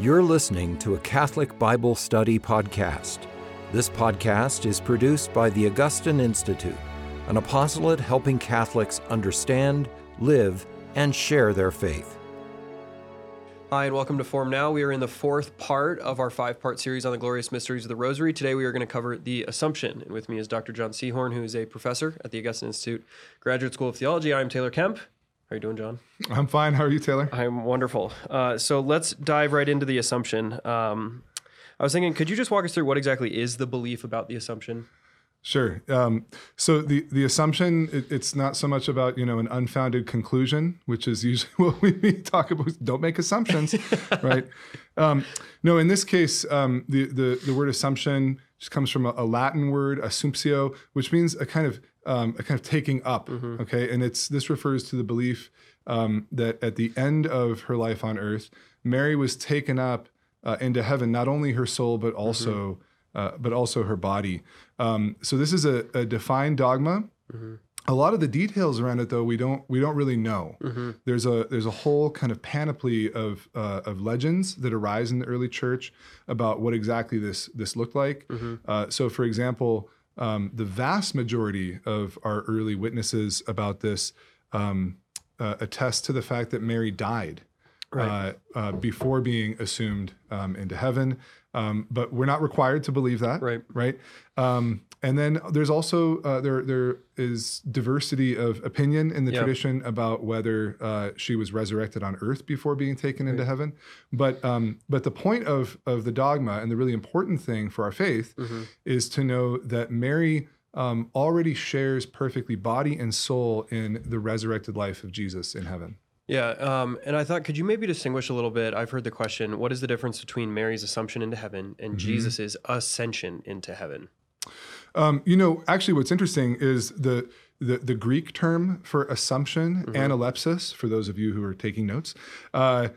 You're listening to a Catholic Bible Study podcast. This podcast is produced by the Augustine Institute, an apostolate helping Catholics understand, live, and share their faith. Hi, and welcome to Formed Now. We are in the fourth part of our five part series on the glorious mysteries of the Rosary. Today we are going to cover the Assumption. And with me is Dr. John Sehorn, who is a professor at the Augustine Institute Graduate School of Theology. I'm Taylor Kemp. How are you doing, John? I'm fine. How are you, Taylor? I'm wonderful. Uh, so let's dive right into the Assumption. Um, I was thinking, could you just walk us through what exactly is the belief about the Assumption? Sure. Um, so the the assumption it, it's not so much about you know an unfounded conclusion, which is usually what we talk about. Don't make assumptions, right? Um, no, in this case, um, the the the word assumption just comes from a, a Latin word assumptio, which means a kind of um, a kind of taking up. Mm-hmm. Okay, and it's this refers to the belief um, that at the end of her life on earth, Mary was taken up uh, into heaven, not only her soul but also mm-hmm. uh, but also her body. Um, so this is a, a defined dogma. Mm-hmm. A lot of the details around it, though, we don't we don't really know. Mm-hmm. There's a there's a whole kind of panoply of uh, of legends that arise in the early church about what exactly this this looked like. Mm-hmm. Uh, so, for example, um, the vast majority of our early witnesses about this um, uh, attest to the fact that Mary died right. uh, uh, before being assumed um, into heaven. Um, but we're not required to believe that, right? Right. And then there's also uh, there there is diversity of opinion in the yep. tradition about whether uh, she was resurrected on earth before being taken right. into heaven. But um, but the point of of the dogma and the really important thing for our faith mm-hmm. is to know that Mary. Um, already shares perfectly body and soul in the resurrected life of Jesus in heaven. Yeah, um, and I thought, could you maybe distinguish a little bit? I've heard the question: What is the difference between Mary's assumption into heaven and mm-hmm. Jesus's ascension into heaven? Um, you know, actually, what's interesting is the the, the Greek term for assumption, mm-hmm. analepsis, for those of you who are taking notes. Uh,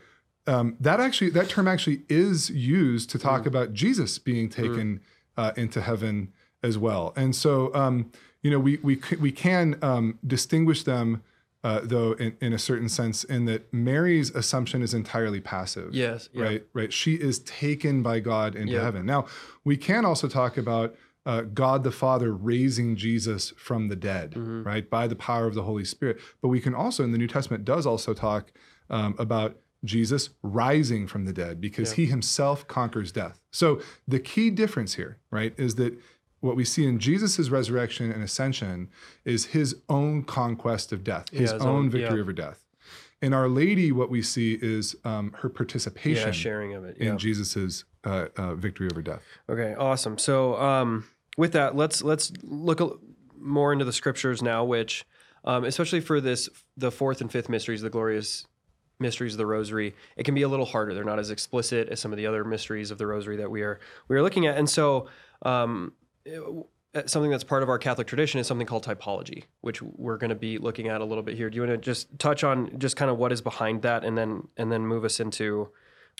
um, that actually, that term actually is used to talk mm. about Jesus being mm. taken mm. uh, into heaven as well. And so, um, you know, we we we can um, distinguish them. Uh, though in, in a certain sense in that mary's assumption is entirely passive yes right right she is taken by god into heaven now we can also talk about uh, God the Father raising Jesus from the dead, mm-hmm. right, by the power of the Holy Spirit. But we can also, in the New Testament, does also talk um, about Jesus rising from the dead because yeah. he himself conquers death. So the key difference here, right, is that what we see in Jesus' resurrection and ascension is his own conquest of death, his, yeah, his own, own, victory yeah. over death. In Our Lady, what we see is um, her participation, sharing of it, in Jesus's uh, uh, victory over death. Okay, awesome. So, um, with that, let's let's look a, more into the scriptures now, which, um, especially for this, the fourth and fifth mysteries, the glorious mysteries of the Rosary, it can be a little harder. They're not as explicit as some of the other mysteries of the Rosary that we are we are looking at, and so. Um, it, something that's part of our Catholic tradition is something called typology, which we're going to be looking at a little bit here. Do you want to just touch on just kind of what is behind that, and then and then move us into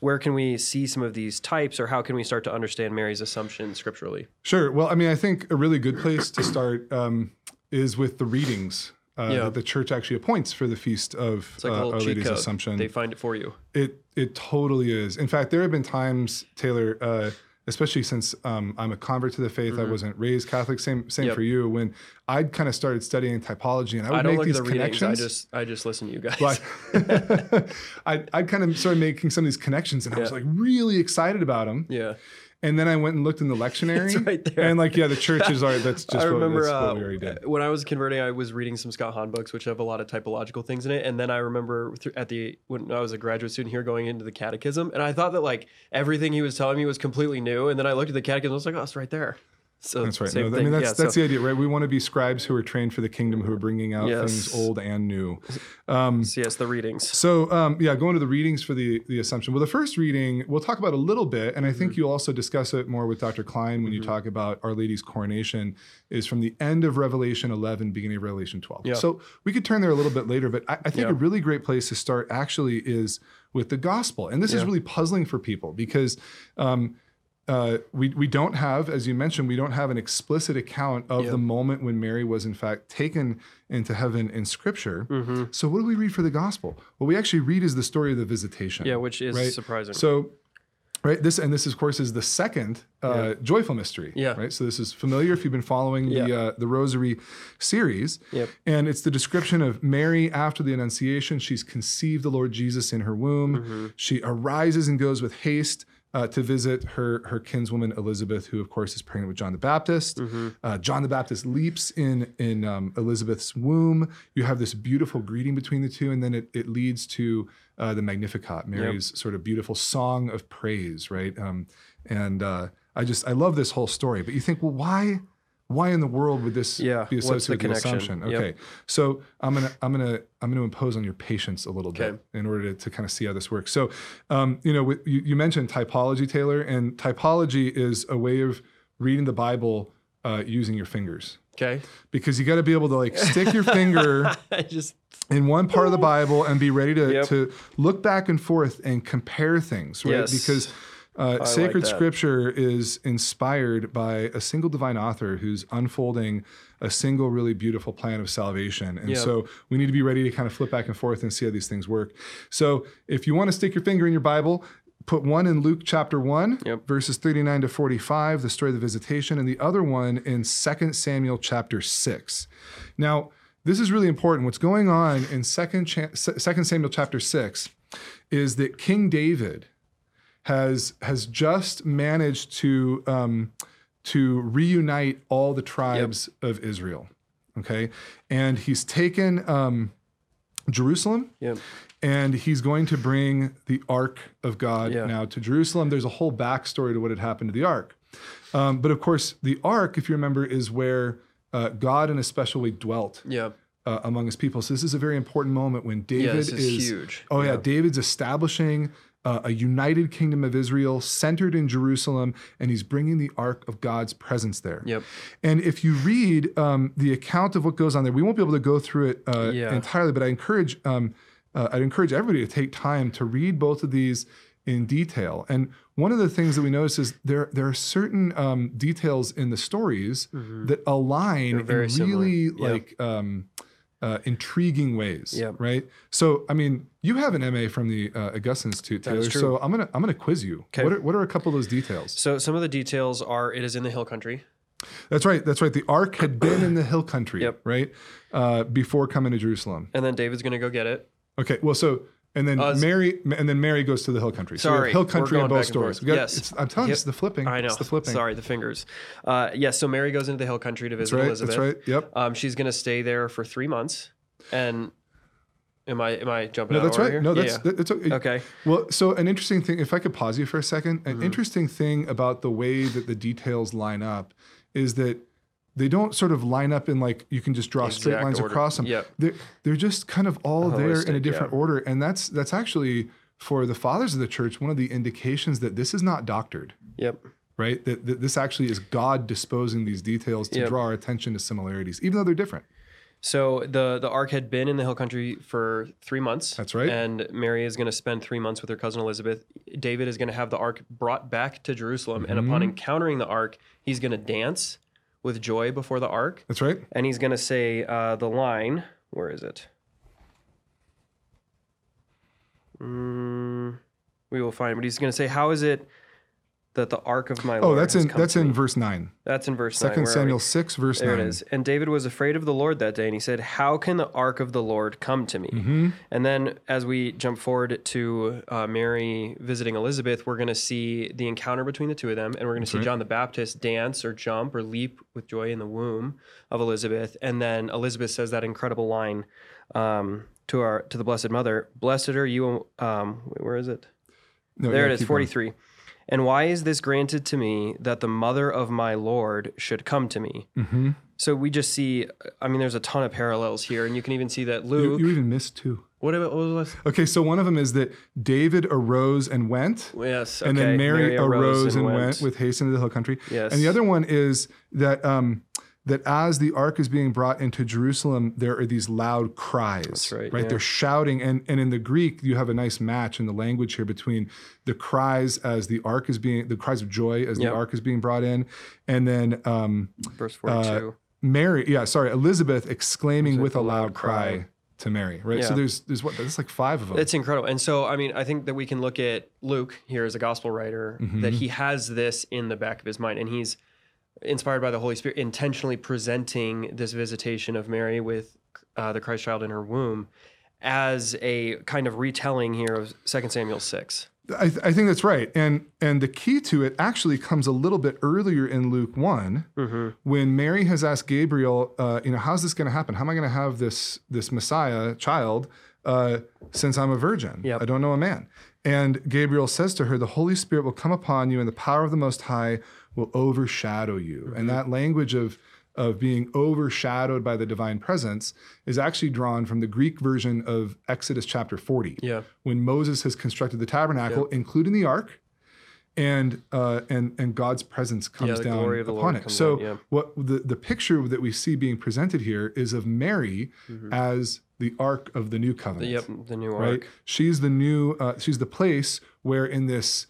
where can we see some of these types or how can we start to understand Mary's assumption scripturally? Sure. Well, I mean, I think a really good place to start um, is with the readings uh, yeah. that the church actually appoints for the feast of like uh, Our Lady's. Assumption. They find it for you. It it totally is. In fact, there have been times, Taylor, uh, especially since um, I'm a convert to the faith. Mm-hmm. I wasn't raised Catholic. Same same yep. for you. When I'd kind of started studying typology, and I would I don't make look these at the connections. Readings. I just I just listen to you guys. I I kind of started making some of these connections, and yeah. I was like really excited about them. Yeah. And then I went and looked in the lectionary. right there. And like, yeah, the churches are, that's just I remember, what, uh, what we already did. When I was converting, I was reading some Scott Hahn books, which have a lot of typological things in it. And then I remember at the, when I was a graduate student here going into the catechism, and I thought that like everything he was telling me was completely new. And then I looked at the catechism, and I was like, oh, it's right there. So that's right. No, I mean, that's yeah, that's so, the idea, right? We want to be scribes who are trained for the kingdom, who are bringing out yes. things old and new. Um, so yes, the readings. So um, yeah, going to the readings for the the Assumption. Well, the first reading we'll talk about a little bit, and I think mm-hmm. you'll also discuss it more with Dr. Klein when mm-hmm. you talk about Our Lady's coronation. Is from the end of Revelation 11, beginning of Revelation 12. Yeah. So we could turn there a little bit later, but I, I think yeah. a really great place to start actually is with the gospel, and this is really puzzling for people because. Um, uh, we we don't have, as you mentioned, we don't have an explicit account of yep. the moment when Mary was in fact taken into heaven in Scripture. Mm-hmm. So what do we read for the gospel? What we actually read is the story of the visitation. Yeah, which is right? surprising. So right this and this of course is the second uh, joyful mystery Yeah. right so this is familiar if you've been following the Yeah. uh, the rosary series Yep. and it's the description of mary after the annunciation she's conceived the lord jesus in her womb Mm-hmm. she arises and goes with haste uh, to visit her her kinswoman Elizabeth, who of course is pregnant with John the Baptist. Mm-hmm. Uh, John the Baptist leaps in in um, Elizabeth's womb. You have this beautiful greeting between the two, and then it, it leads to uh, the Magnificat, Mary's sort of beautiful song of praise, right? Um, and uh, I just I love this whole story. But you think, well, why? Why in the world would this Yeah, be associated with the connection? assumption? Yep. Okay, so I'm gonna I'm gonna I'm gonna impose on your patience a little Okay. bit in order to, to kind of see how this works. So, um, you know, with, you, you mentioned typology, Taylor, and typology is a way of reading the Bible uh, using your fingers Okay. because you got to be able to like stick your finger just in one part of the Bible and be ready to, Yep. to look back and forth and compare things, right? Yes. Because uh, sacred that. scripture is inspired by a single divine author who's unfolding a single really beautiful plan of salvation. And Yep. so we need to be ready to kind of flip back and forth and see how these things work. So if you want to stick your finger in your Bible, put one in Luke chapter 1, Yep. verses 39 to 45, the story of the visitation, and the other one in 2 Samuel chapter 6. Now, this is really important. What's going on in 2 cha- 2 Samuel chapter 6 is that King David has has just managed to um, to reunite all the tribes of Israel. Okay, and he's taken um, Jerusalem, Yep. and he's going to bring the Ark of God Yeah. now to Jerusalem. There's a whole backstory to what had happened to the Ark, um, but of course, the Ark, if you remember, is where uh, God in a special way dwelt Yeah. uh, among his people. So this is a very important moment when David this is is huge. Oh yeah, Yeah. David's establishing uh, a united kingdom of Israel centered in Jerusalem, and he's bringing the ark of God's presence there. Yep. And if you read um, the account of what goes on there, we won't be able to go through it uh, Yeah. entirely, but I encourage um, uh, I'd encourage everybody to take time to read both of these in detail. And one of the things that we notice is there there are certain um, details in the stories that align Mm-hmm. very in similar. really Yeah. like um, uh, intriguing ways. Yep. Right. So I mean, you have an MA from the uh, Augustine Institute, Taylor. So I'm gonna I'm gonna quiz you. What are what are a couple of those details? So some of the details are it is in the hill country. That's right. That's right. The ark had been in the hill country, Yep. right, uh, before coming to Jerusalem. And then David's going to go get it. Okay. Well, so and then Uh, Mary and then Mary goes to the hill country. so we have Sorry, hill country in both stories. We got- Yes. it's- I'm telling you, it's the flipping. I know. It's the flipping. Sorry, the fingers. Uh, yes. so Mary goes into the hill country to visit That's right. Elizabeth. That's right. Yep. Um, she's going to stay there for three months. And am I am I jumping No, that's right. here? No, that's yeah. it's okay. okay. Well, so an interesting thing, if I could pause you for a second, Mm-hmm. an interesting thing about the way that the details line up is that they don't sort of line up in like you can just draw straight lines order. across them. Yep. They're, they're just kind of all there in a different yeah. order. And that's that's actually for the fathers of the church, one of the indications that this is not doctored, Yep. right? That, that this actually is God disposing these details to Yep. draw our attention to similarities, even though they're different. So the the ark had been in the hill country for three months. That's right. And Mary is going to spend three months with her cousin Elizabeth. David is going to have the ark brought back to Jerusalem, and Mm-hmm. upon encountering the ark, he's going to dance with joy before the ark, That's right. and he's going to say uh, the line. Where is it? Mm, we will find. But he's going to say, "How is it that the ark of my Oh, Lord that's in that's in me?" verse nine. That's in verse nine. Second are we? Samuel six, verse There nine. it is. And David was afraid of the Lord that day, and he said, How can the ark of the Lord come to me? Mm-hmm. And then as we jump forward to uh, Mary visiting Elizabeth, we're going to see the encounter between the two of them, and we're going to see right. John the Baptist dance or jump or leap with joy in the womb of Elizabeth. And then Elizabeth says that incredible line um, to our to the Blessed Mother Blessed are you. Um, wait, where is it? No, There yeah, it is, keep going. 43. And why is this granted to me that the mother of my Lord should come to me? Mm-hmm. So we just see, I mean, there's a ton of parallels here, and you can even see that Luke. You, you even missed two. what, about, what was Okay, so one of them is that David arose and went, Yes. and then okay, Mary, arose, and, went. with haste into the hill country. Yes. And the other one is that um, that as the ark is being brought into Jerusalem, there are these loud cries. That's right, Right. yeah. They're shouting, and and in the Greek, you have a nice match in the language here between the cries as the ark is being the cries of joy as Yep. the ark is being brought in, and then um, verse 42. Mary, yeah, sorry, Elizabeth exclaiming with a loud cry. to Mary, right? So there's there's what there's like five of them. It's incredible. And so, I mean, I think that we can look at Luke here as a gospel writer, Mm-hmm. that he has this in the back of his mind and he's inspired by the Holy Spirit, intentionally presenting this visitation of Mary with uh, the Christ child in her womb as a kind of retelling here of 2 Samuel 6. I, th- I think that's right, and and the key to it actually comes a little bit earlier in Luke one, Mm-hmm. when Mary has asked Gabriel, uh, you know, how's this going to happen? How am I going to have this this Messiah child uh, since I'm a virgin? Yep. I don't know a man. And Gabriel says to her, the Holy Spirit will come upon you, and the power of the Most High will overshadow you. Mm-hmm. And that language of of being overshadowed by the divine presence is actually drawn from the Greek version of Exodus chapter 40 Yeah. when Moses has constructed the tabernacle, including the ark, and uh, and and God's presence comes the down the upon it. So down, yeah. what the the picture that we see being presented here is of Mary as the ark of the new covenant. Mm-hmm. Yep. The new ark. Right. She's the new. Uh, she's the place where in this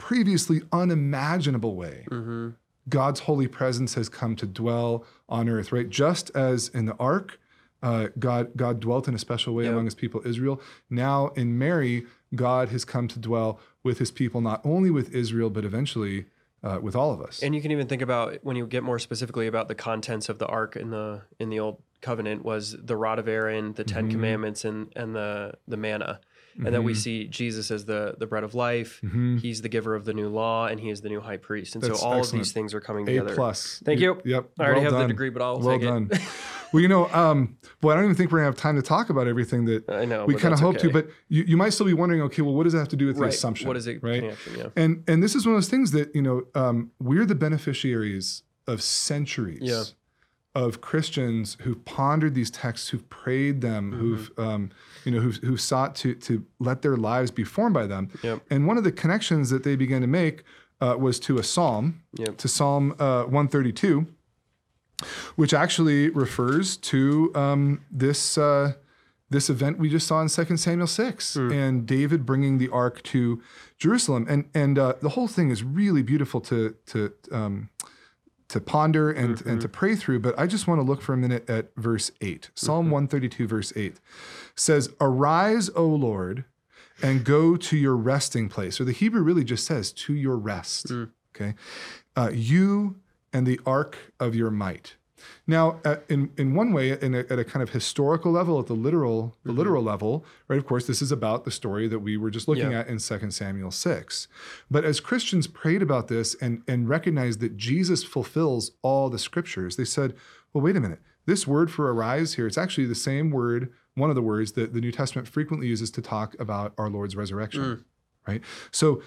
previously unimaginable way. Mm-hmm. God's holy presence has come to dwell on earth, right? Just as in the ark, uh, God God dwelt in a special way Yeah. among His people Israel. Now in Mary, God has come to dwell with His people, not only with Israel, but eventually uh, with all of us. And you can even think about when you get more specifically about the contents of the ark in the in the old covenant was the rod of Aaron, the 10 Mm-hmm. commandments, and and the the manna, and that we see Jesus as the the bread of life. He's the giver of the new law, and he is the new high priest. And Mm-hmm. That's so all of these things are coming together. A plus. Thank you. Yep. I already well have the degree, but I'll well take it. done. well, you know, um, boy, I don't even think we're gonna have time to talk about everything that I know, we kind of hope to. But you, you might still be wondering, okay, well, what does that have to do with Right. the assumption? What is it Right. Yeah. And and this is one of those things that you know um, we're the beneficiaries of centuries Yeah. Of Christians who've pondered these texts, who've prayed them, Mm-hmm. who've um, you know who've, who've sought to to let their lives be formed by them. Yep. And one of the connections that they began to make uh, was to a psalm, Yep. to Psalm uh, 132, which actually refers to um, this. Uh, this event we just saw in 2 Samuel 6 and David bringing the ark to Jerusalem. And, and uh, the whole thing is really beautiful to, to, um, to ponder and, and to mm-hmm. pray through. But I just want to look for a minute at verse 8. Psalm mm-hmm. 132, verse 8 says, Arise, O Lord, and go to your resting place. Or the Hebrew really just says, to your rest. Mm. Okay. Uh, you and the ark of your might. Now, uh, in in one way, in a, at a kind of historical level, at the literal the literal level, right? Of course, this is about the story that we were just looking Yeah. at in 2 Samuel six. But as Christians prayed about this and and recognized that Jesus fulfills all the scriptures, they said, "Well, wait a minute. This word for arise here, it's actually the same word, one of the words that the New Testament frequently uses to talk about our Lord's resurrection, right? So."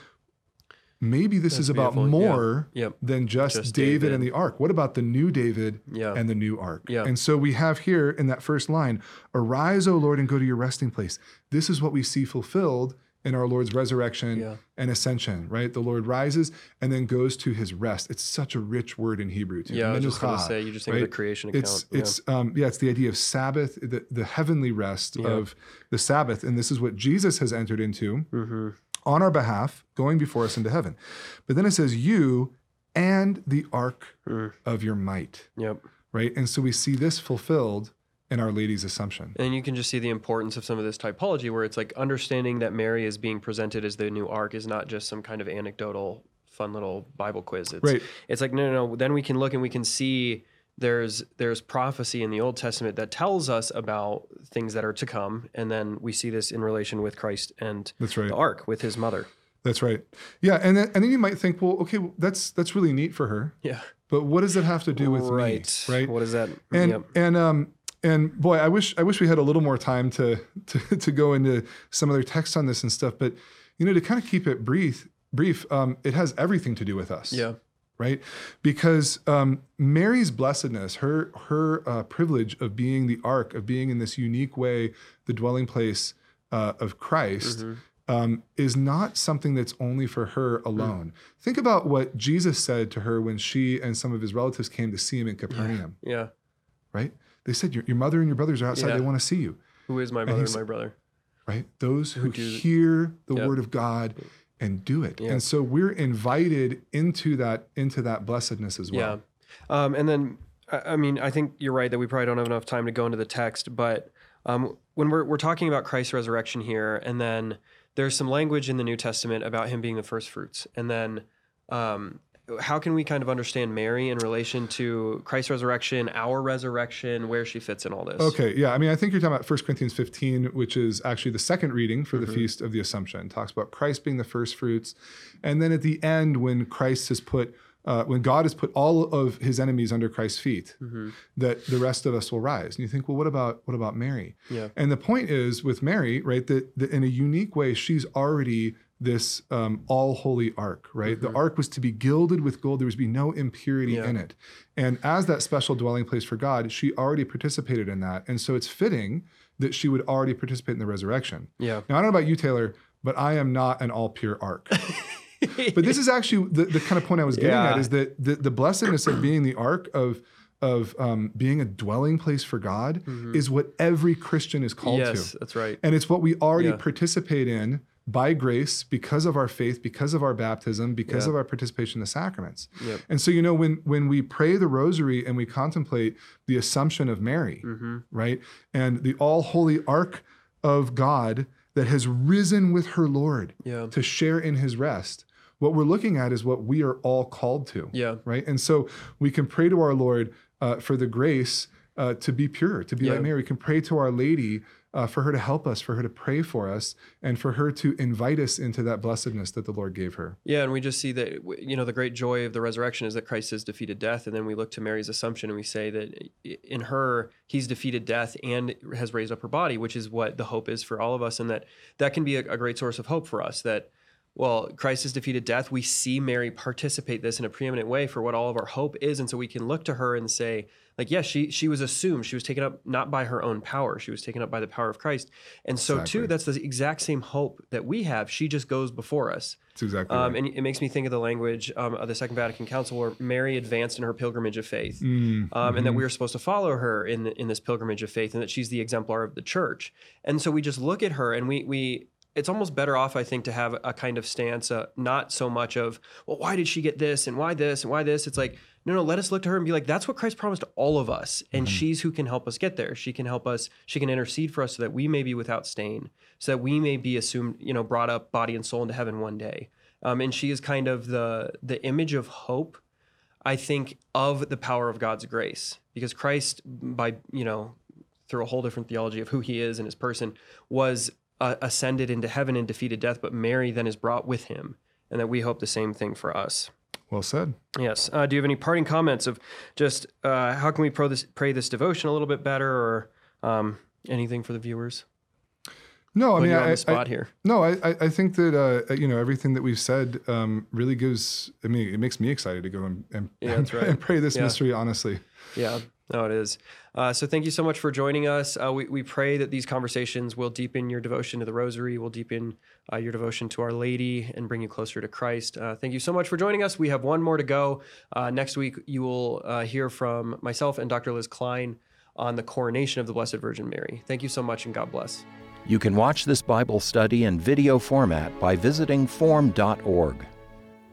Maybe this is about beautiful, yeah. more Yep. than just, Just David, David. and the ark. What about the new David Yeah. and the new ark? Yeah. And so we have here in that first line, arise, O Lord, and go to your resting place. This is what we see fulfilled in our Lord's resurrection Yeah. and ascension, right? The Lord rises and then goes to his rest. It's such a rich word in Hebrew too. Yeah, I was just gonna say, you just think of the creation It's account, yeah. it's um yeah, it's the idea of Sabbath, the, the heavenly rest of the Sabbath. And this is what Jesus has entered into Mm-hmm. On our behalf, going before us into heaven. But then it says, You and the ark Mm. of your might, Yep. right? And so we see this fulfilled in Our Lady's Assumption. And you can just see the importance of some of this typology where it's like understanding that Mary is being presented as the new ark is not just some kind of anecdotal, fun little Bible quiz. It's, Right. it's like, no, no, no. Then we can look and we can see there's there's prophecy in the Old Testament that tells us about things that are to come. And then we see this in relation with Christ and That's right. the ark with his mother. That's right. Yeah, and then and then you might think, well, okay, well, that's that's really neat for her, Yeah. but what does it have to do with right. me, right? What is that? and yep. and um and boy, I wish I wish we had a little more time to to to go into some other text on this and stuff. But you know, to kind of keep it brief, brief, um, it has everything to do with us. Yeah. Right, because um, Mary's blessedness, her her uh, privilege of being the ark, of being in this unique way, the dwelling place uh, of Christ, Mm-hmm. um, is not something that's only for her alone. Think about what Jesus said to her when she and some of his relatives came to see him in Capernaum Yeah. right? They said, your, your mother and your brothers are outside. Yeah. They want to see you, Who is my mother and he's- my brother? right? Those who, do- hear the Yep. word of God and do it. Yeah. And so we're invited into that into that blessedness as well. Yeah. Um, and then, I, I mean, I think you're right that we probably don't have enough time to go into the text, but um, when we're we're talking about Christ's resurrection here, and then there's some language in the New Testament about him being the first fruits, and then um, how can we kind of understand Mary in relation to Christ's resurrection, our resurrection, where she fits in all this? Okay, yeah. I mean, I think you're talking about 1 Corinthians 15, which is actually the second reading for the Feast of the Assumption. It talks about Christ being the first fruits. And then at the end, when Christ has put, uh, when God has put all of his enemies under Christ's feet, that the rest of us will rise. And you think, well, what about what about Mary? Yeah. And the point is with Mary, right, that, that in a unique way, she's already this um, all holy ark, right? The ark was to be gilded with gold. There was to be no impurity Yeah. in it. And as that special dwelling place for God, she already participated in that. And so it's fitting that she would already participate in the resurrection. Yeah. Now, I don't know about you, Taylor, but I am not an all pure ark. but this is actually the, the kind of point I was getting Yeah. at is that the, the blessedness of being the ark of of um, being a dwelling place for God is what every Christian is called yes, to. that's right. And it's what we already Yeah. participate in by grace because of our faith, because of our baptism, because Yeah. of our participation in the sacraments. Yep. And so, you know, when when we pray the rosary and we contemplate the Assumption of Mary, Mm-hmm. right, and the all holy ark of God that has risen with her Lord Yeah. to share in His rest, what we're looking at is what we are all called to Yeah. right? And so we can pray to our Lord uh, for the grace uh, to be pure, to be Yeah. like Mary. We can pray to Our Lady uh, for her to help us, for her to pray for us, and for her to invite us into that blessedness that the Lord gave her. Yeah, and we just see that you know the great joy of the resurrection is that Christ has defeated death, and then we look to Mary's assumption and we say that in her He's defeated death and has raised up her body, which is what the hope is for all of us, and that that can be a, a great source of hope for us. That well, Christ has defeated death. We see Mary participate this in a preeminent way for what all of our hope is, and so we can look to her and say, like, yes, she she was assumed she was taken up not by her own power, she was taken up by the power of Christ, and so Exactly. too, that's the exact same hope that we have. She just goes before us. That's exactly Um, right. and it makes me think of the language um, of the Second Vatican Council, where Mary advanced in her pilgrimage of faith, Mm, um, and that mhm. we are supposed to follow her in in this pilgrimage of faith, and that she's the exemplar of the church. And so we just look at her, and we we. It's almost better off, I think, to have a kind of stance, uh, not so much of, well, why did she get this, and why this, and why this. It's like, no, no, let us look to her and be like, that's what Christ promised all of us, and Mm-hmm. she's who can help us get there. She can help us. She can intercede for us so that we may be without stain, so that we may be assumed, you know, brought up body and soul into heaven one day. Um, and she is kind of the the image of hope, I think, of the power of God's grace, because Christ, by you know, through a whole different theology of who He is and His person, was uh, ascended into heaven and defeated death, but Mary then is brought with Him, and that we hope the same thing for us. well said. Yes. Uh, do you have any parting comments of just uh, how can we pro this, pray this devotion a little bit better, or um, anything for the viewers? No, I Putting mean, on I, the spot I- here. no, I, I think that uh, you know everything that we've said um, really gives. I mean, it makes me excited to go and and, Yeah, right. and pray this Yeah. mystery honestly. Yeah, no, it is. Uh, so thank you so much for joining us. Uh, we, we pray that these conversations will deepen your devotion to the Rosary, will deepen uh, your devotion to Our Lady, and bring you closer to Christ. Uh, thank you so much for joining us. We have one more to go. Uh, next week, you will uh, hear from myself and Dr. Liz Klein on the coronation of the Blessed Virgin Mary. Thank you so much, and God bless. You can watch this Bible study in video format by visiting formed.org.